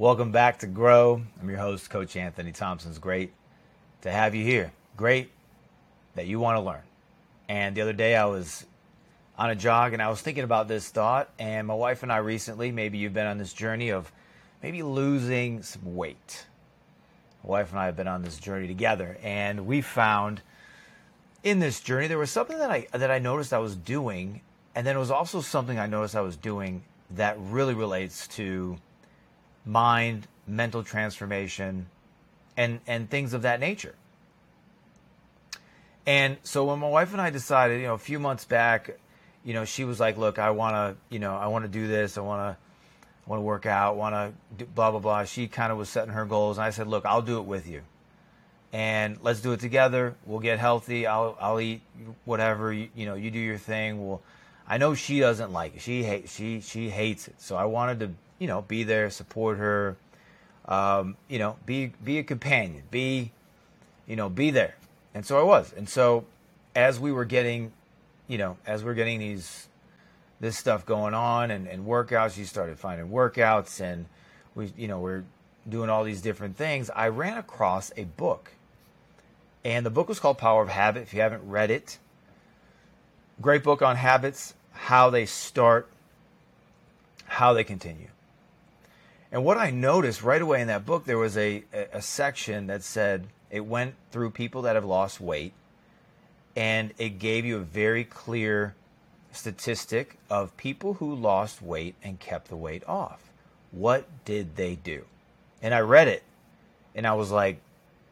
Welcome back to Grow. I'm your host, Coach Anthony Thompson. It's great to have you here. Great that you want to learn. And the other day I was on a jog and I was thinking about this thought. And my wife and I recently, maybe you've been on this journey of maybe losing some weight. My wife and I have been on this journey together, and we found in this journey there was something that I that I noticed I was doing, and then it was also something I noticed I was doing that really relates to mind, mental transformation, and and things of that nature. And so when my wife and I decided, you know, a few months back, you know, she was like, "Look, I want to, you know, I want to do this. I want to want to work out, want to blah blah blah. She kind of was setting her goals, and I said, "Look, I'll do it with you, and let's do it together. We'll get healthy. I'll I'll eat whatever you, you know. You do your thing. We'll. I know she doesn't like it. She hates she she hates it. So I wanted to you know be there, support her. Um, you know, be be a companion. Be you know be there. And so I was. And so as we were getting, you know, as we we're getting these this stuff going on and, and workouts. You started finding workouts and we, you know, we're doing all these different things. I ran across a book and the book was called Power of Habit. If you haven't read it, great book on habits, how they start, how they continue. And what I noticed right away in that book, there was a, a section that said it went through people that have lost weight and it gave you a very clear statistic of people who lost weight and kept the weight off. What did they do? And I read it and I was like,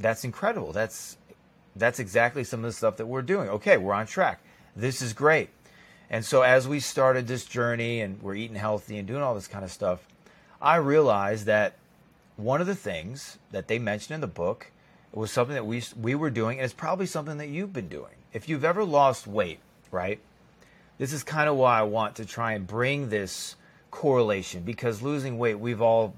that's incredible. That's that's exactly some of the stuff that we're doing. Okay, we're on track. This is great. And so as we started this journey and we're eating healthy and doing all this kind of stuff, I realized that one of the things that they mentioned in the book was something that we we were doing and it's probably something that you've been doing. If you've ever lost weight, right? this is kind of why I want to try and bring this correlation because losing weight, we've all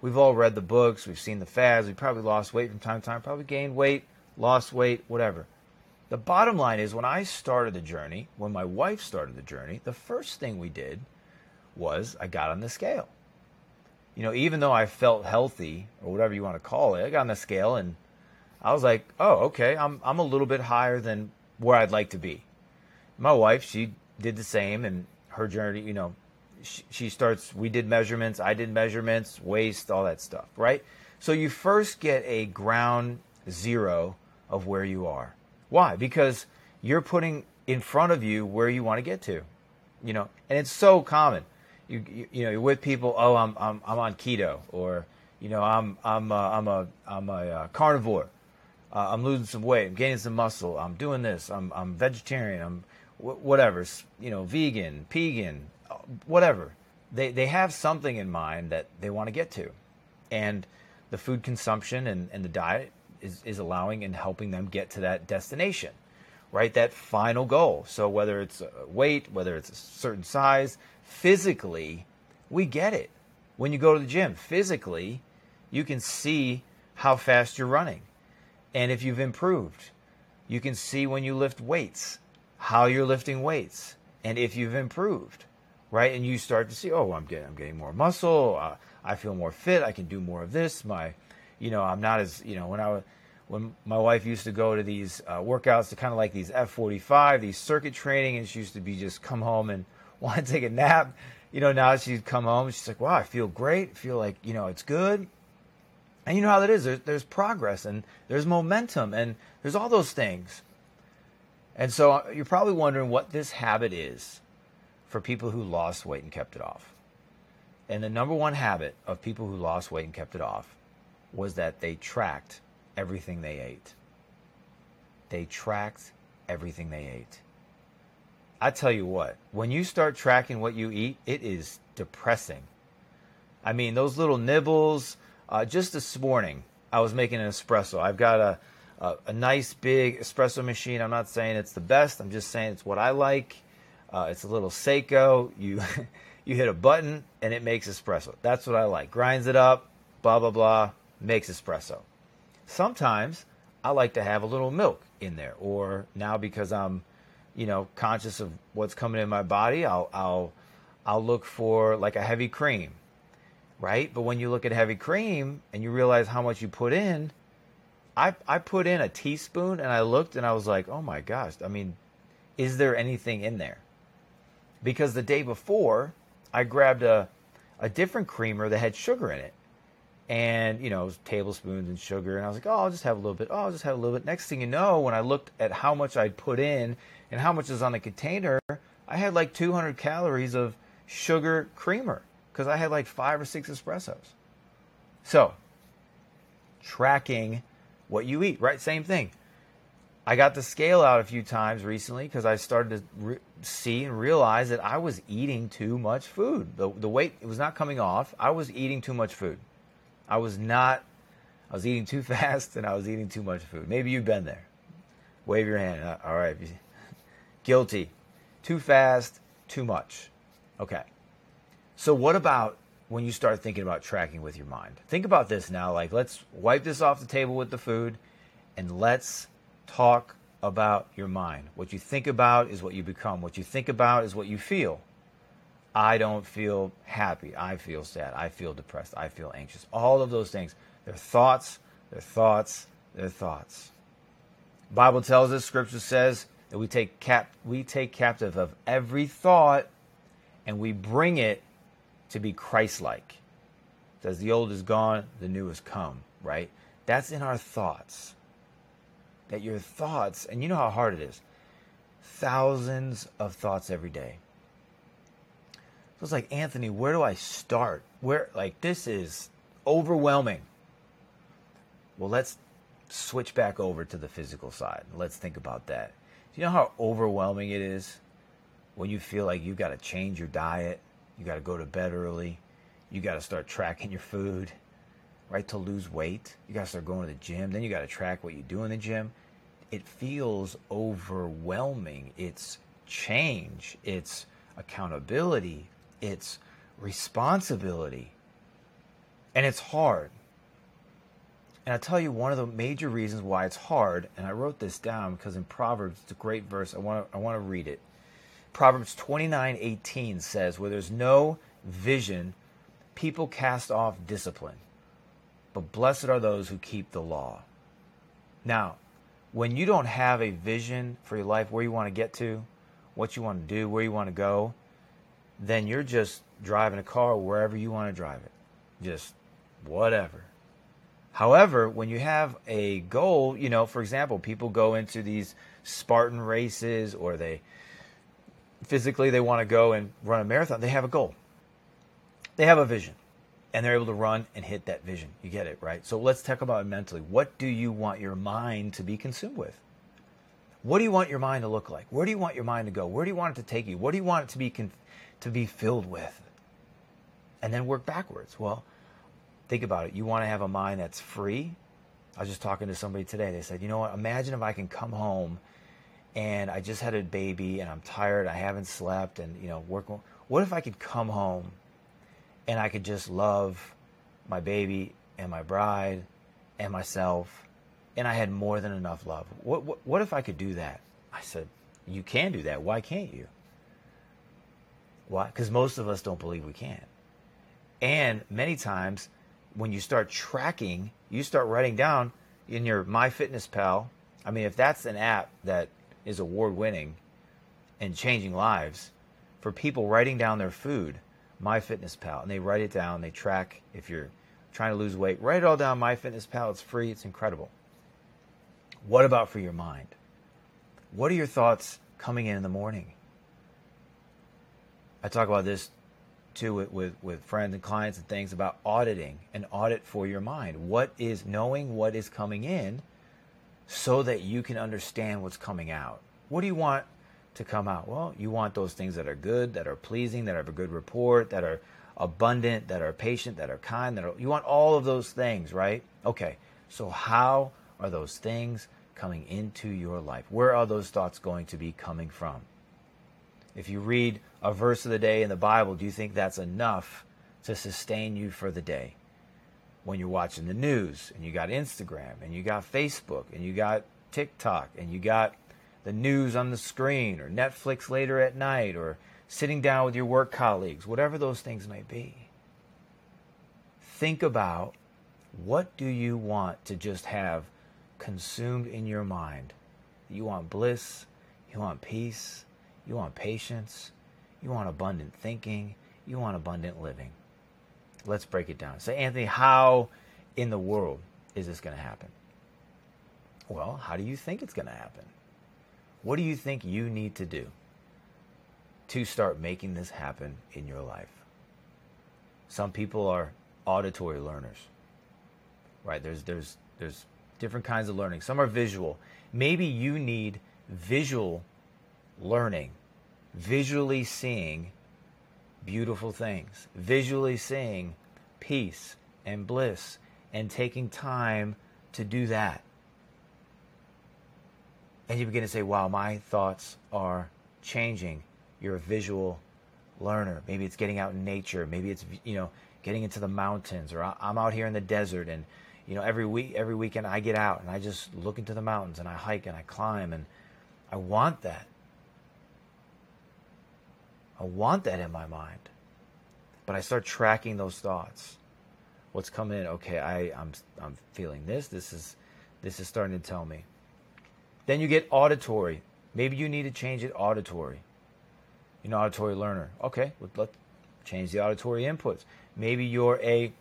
we've all read the books, we've seen the fads, we probably lost weight from time to time, probably gained weight, lost weight, whatever. The bottom line is when I started the journey, when my wife started the journey, the first thing we did was I got on the scale. You know, even though I felt healthy or whatever you want to call it, I got on the scale and I was like, "Oh, okay, I'm I'm a little bit higher than where I'd like to be." My wife, she did the same and her journey, you know, she, she starts, we did measurements, I did measurements, waist, all that stuff, right? So you first get a ground zero of where you are. Why? Because you're putting in front of you where you want to get to, you know, and it's so common. You, you, you know, you're with people, oh, I'm, I'm, I'm on keto or, you know, I'm, I'm, uh, I'm a, I'm a uh, carnivore. Uh, I'm losing some weight. I'm gaining some muscle. I'm doing this. I'm, I'm vegetarian. I'm, whatever, you know, vegan, pagan, whatever. They, they have something in mind that they want to get to. And the food consumption and, and the diet is, is allowing and helping them get to that destination, right? That final goal. So whether it's weight, whether it's a certain size, physically, we get it. When you go to the gym, physically, you can see how fast you're running. And if you've improved, you can see when you lift weights how you're lifting weights and if you've improved, right? And you start to see, oh, I'm getting, I'm getting more muscle. Uh, I feel more fit. I can do more of this. My, you know, I'm not as, you know, when I was, when my wife used to go to these uh, workouts to kind of like these F45, these circuit training, and she used to be just come home and want to take a nap. You know, now she'd come home, she's like, wow, I feel great. I feel like, you know, it's good. And you know how that is. There's, there's progress and there's momentum and there's all those things. And so uh, you're probably wondering what this habit is for people who lost weight and kept it off. And the number one habit of people who lost weight and kept it off was that they tracked everything they ate. They tracked everything they ate. I tell you what, when you start tracking what you eat, it is depressing. I mean, those little nibbles. Uh, just this morning, I was making an espresso. I've got a uh, a nice big espresso machine. I'm not saying it's the best. I'm just saying it's what I like. Uh, it's a little Saeco. You you hit a button and it makes espresso. That's what I like. Grinds it up, blah blah blah, makes espresso. Sometimes I like to have a little milk in there, or now because I'm, you know, conscious of what's coming in my body, I'll I'll I'll look for like a heavy cream. right? But when you look at heavy cream and you realize how much you put in, I, I put in a teaspoon and I looked and I was like, oh my gosh, I mean, is there anything in there? Because the day before, I grabbed a, a different creamer that had sugar in it. And, you know, tablespoons and sugar. And I was like, oh, I'll just have a little bit. Oh, I'll just have a little bit. Next thing you know, when I looked at how much I'd put in and how much is on the container, I had like 200 calories of sugar creamer because I had like five or six espressos. So, tracking what you eat, right? Same thing. I got the scale out a few times recently because I started to re- see and realize that I was eating too much food. The, the weight was not coming off. I was eating too much food. I was not. I was eating too fast and I was eating too much food. Maybe you've been there. Wave your hand. Uh, all right. Guilty. Too fast. Too much. Okay. So what about when you start thinking about tracking with your mind? Think about this now. Like let's wipe this off the table with the food, and let's talk about your mind. What you think about is what you become. What you think about is what you feel. I don't feel happy. I feel sad. I feel depressed. I feel anxious. All of those things. They're thoughts, they're thoughts, they're thoughts. Bible tells us, scripture says that we take cap we take captive of every thought and we bring it to be Christ-like. Says the old is gone, the new has come, right? That's in our thoughts that your thoughts, and you know how hard it is, thousands of thoughts every day. So it's like, Anthony, where do I start? Where, like, this is overwhelming. Well, let's switch back over to the physical side. Let's think about that. Do you know how overwhelming it is when you feel like you've got to change your diet? You got to go to bed early. You got to start tracking your food right, to lose weight. You got to start going to the gym. Then you got to track what you do in the gym. It feels overwhelming. It's change, it's accountability, it's responsibility. And it's hard. And I'll tell you one of the major reasons why it's hard, and I wrote this down because in Proverbs, it's a great verse. I want to, I want to read it. Proverbs 29 18 says, Where there's no vision, people cast off discipline but blessed are those who keep the law. Now, when you don't have a vision for your life, where you want to get to, what you want to do, where you want to go, then you're just driving a car wherever you want to drive it. Just whatever. However, when you have a goal, you know, for example, people go into these Spartan races or they physically they want to go and run a marathon, they have a goal. They have a vision and they're able to run and hit that vision. You get it, right? So let's talk about it mentally. What do you want your mind to be consumed with? What do you want your mind to look like? Where do you want your mind to go? Where do you want it to take you? What do you want it to be con- to be filled with? And then work backwards. Well, think about it. You want to have a mind that's free. I was just talking to somebody today. They said, "You know what? Imagine if I can come home and I just had a baby and I'm tired, I haven't slept and, you know, work what if I could come home and I could just love my baby and my bride and myself, and I had more than enough love. What, what, what if I could do that? I said, You can do that. Why can't you? Why? Because most of us don't believe we can. And many times, when you start tracking, you start writing down in your MyFitnessPal. I mean, if that's an app that is award winning and changing lives for people writing down their food, MyFitnessPal, and they write it down. They track if you're trying to lose weight. Write it all down. MyFitnessPal. It's free. It's incredible. What about for your mind? What are your thoughts coming in in the morning? I talk about this too with, with, with friends and clients and things about auditing an audit for your mind. What is knowing what is coming in so that you can understand what's coming out? What do you want to come out? Well, you want those things that are good, that are pleasing, that have a good report, that are abundant, that are patient, that are kind, that are, you want all of those things, right? Okay. So how are those things coming into your life? Where are those thoughts going to be coming from? If you read a verse of the day in the Bible, do you think that's enough to sustain you for the day? When you're watching the news and you got Instagram and you got Facebook and you got TikTok and you got the news on the screen or Netflix later at night or sitting down with your work colleagues, whatever those things may be. think about what do you want to just have consumed in your mind? You want bliss, you want peace, you want patience, you want abundant thinking, you want abundant living. Let's break it down. Say, Anthony, how in the world is this going to happen? Well, how do you think it's going to happen? What do you think you need to do to start making this happen in your life? Some people are auditory learners. Right? There's there's there's different kinds of learning. Some are visual. Maybe you need visual learning, visually seeing beautiful things, visually seeing peace and bliss and taking time to do that and you begin to say, wow, my thoughts are changing. You're a visual learner. Maybe it's getting out in nature. Maybe it's, you know, getting into the mountains or I'm out here in the desert and, you know, every week, every weekend I get out and I just look into the mountains and I hike and I climb and I want that. I want that in my mind. But I start tracking those thoughts. What's coming in? Okay, I, I'm, I'm feeling this. This is, this is starting to tell me. Then you get auditory. Maybe you need to change it auditory. You're an auditory learner. Okay, let's change the auditory inputs. Maybe you're a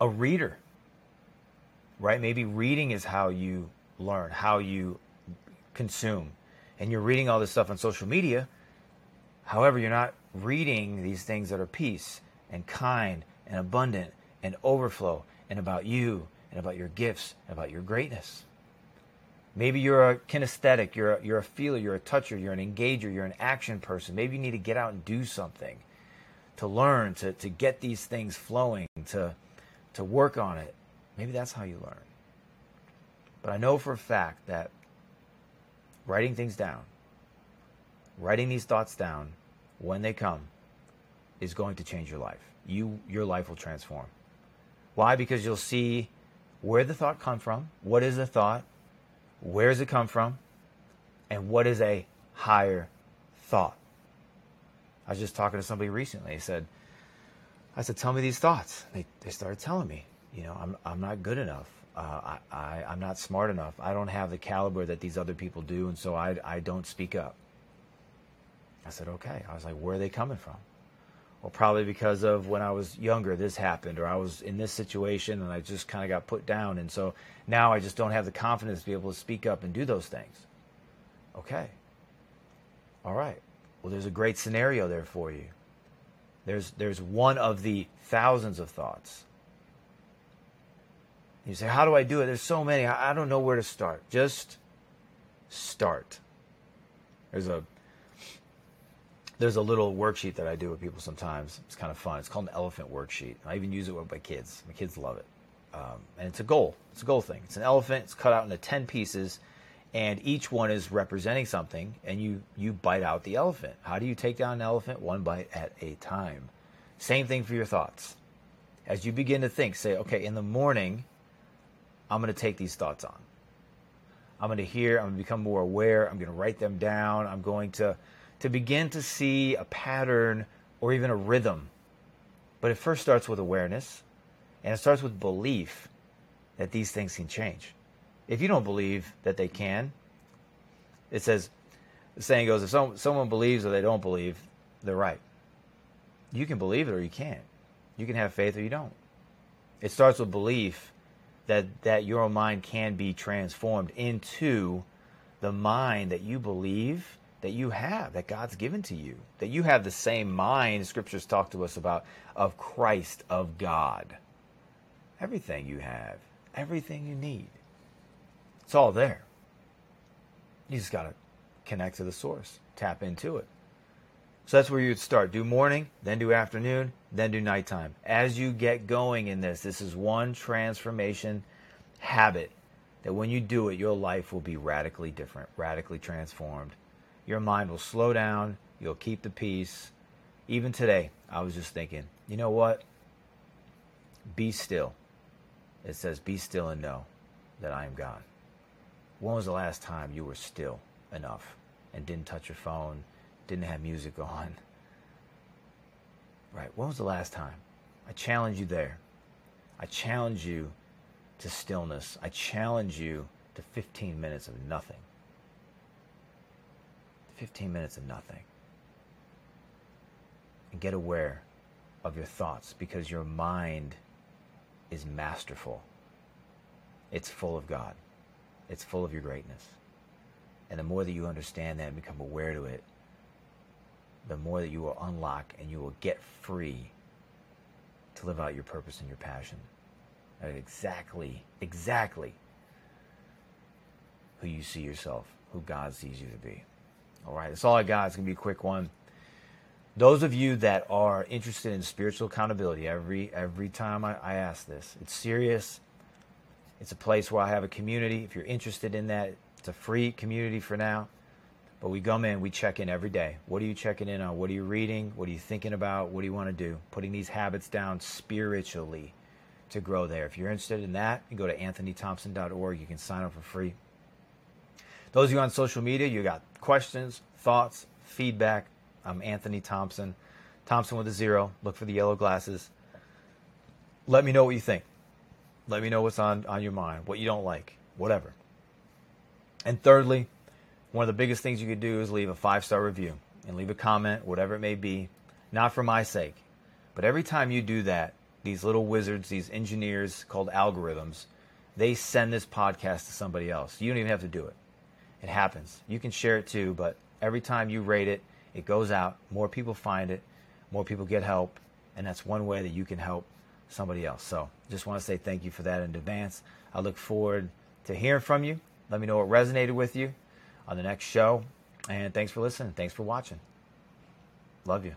a reader. Right? Maybe reading is how you learn, how you consume. And you're reading all this stuff on social media. However, you're not reading these things that are peace and kind and abundant and overflow and about you and about your gifts and about your greatness. Maybe you're a kinesthetic, you're a, you're a feeler, you're a toucher, you're an engager, you're an action person. Maybe you need to get out and do something to learn, to, to get these things flowing, to, to work on it. Maybe that's how you learn. But I know for a fact that writing things down, writing these thoughts down when they come, is going to change your life. You, your life will transform. Why? Because you'll see where the thought come from. What is the thought? Where does it come from? And what is a higher thought? I was just talking to somebody recently. He said, I said, tell me these thoughts. They, they started telling me, you know, I'm, I'm not good enough. Uh, I, I, I'm not smart enough. I don't have the caliber that these other people do, and so I, I don't speak up. I said, okay. I was like, where are they coming from? Well, probably because of when I was younger, this happened, or I was in this situation and I just kind of got put down. And so now I just don't have the confidence to be able to speak up and do those things. Okay. All right. Well, there's a great scenario there for you. There's, there's one of the thousands of thoughts. You say, How do I do it? There's so many. I don't know where to start. Just start. There's a there's a little worksheet that I do with people sometimes. It's kind of fun. It's called an elephant worksheet. I even use it with my kids. My kids love it. Um, and it's a goal. It's a goal thing. It's an elephant. It's cut out into 10 pieces, and each one is representing something, and you, you bite out the elephant. How do you take down an elephant? One bite at a time. Same thing for your thoughts. As you begin to think, say, okay, in the morning, I'm going to take these thoughts on. I'm going to hear, I'm going to become more aware, I'm going to write them down, I'm going to to begin to see a pattern or even a rhythm. But it first starts with awareness and it starts with belief that these things can change. If you don't believe that they can, it says, the saying goes, if some, someone believes or they don't believe, they're right. You can believe it or you can't. You can have faith or you don't. It starts with belief that, that your mind can be transformed into the mind that you believe that you have, that God's given to you, that you have the same mind scriptures talk to us about of Christ, of God. Everything you have, everything you need, it's all there. You just got to connect to the source, tap into it. So that's where you'd start. Do morning, then do afternoon, then do nighttime. As you get going in this, this is one transformation habit that when you do it, your life will be radically different, radically transformed your mind will slow down. You'll keep the peace. Even today, I was just thinking, you know what? Be still. It says, Be still and know that I am God. When was the last time you were still enough and didn't touch your phone, didn't have music on? Right. When was the last time? I challenge you there. I challenge you to stillness. I challenge you to 15 minutes of nothing. 15 minutes of nothing. And get aware of your thoughts because your mind is masterful. It's full of God. It's full of your greatness. And the more that you understand that and become aware to it, the more that you will unlock and you will get free to live out your purpose and your passion. exactly, exactly who you see yourself, who God sees you to be. All right, that's all I got. It's going to be a quick one. Those of you that are interested in spiritual accountability, every every time I, I ask this, it's serious. It's a place where I have a community. If you're interested in that, it's a free community for now. But we come in, we check in every day. What are you checking in on? What are you reading? What are you thinking about? What do you want to do? Putting these habits down spiritually to grow there. If you're interested in that, you go to anthonythompson.org. You can sign up for free. Those of you on social media, you got questions, thoughts, feedback. I'm Anthony Thompson. Thompson with a zero. Look for the yellow glasses. Let me know what you think. Let me know what's on, on your mind, what you don't like, whatever. And thirdly, one of the biggest things you could do is leave a five star review and leave a comment, whatever it may be, not for my sake. But every time you do that, these little wizards, these engineers called algorithms, they send this podcast to somebody else. You don't even have to do it. It happens. You can share it too, but every time you rate it, it goes out. More people find it, more people get help, and that's one way that you can help somebody else. So just want to say thank you for that in advance. I look forward to hearing from you. Let me know what resonated with you on the next show. And thanks for listening. Thanks for watching. Love you.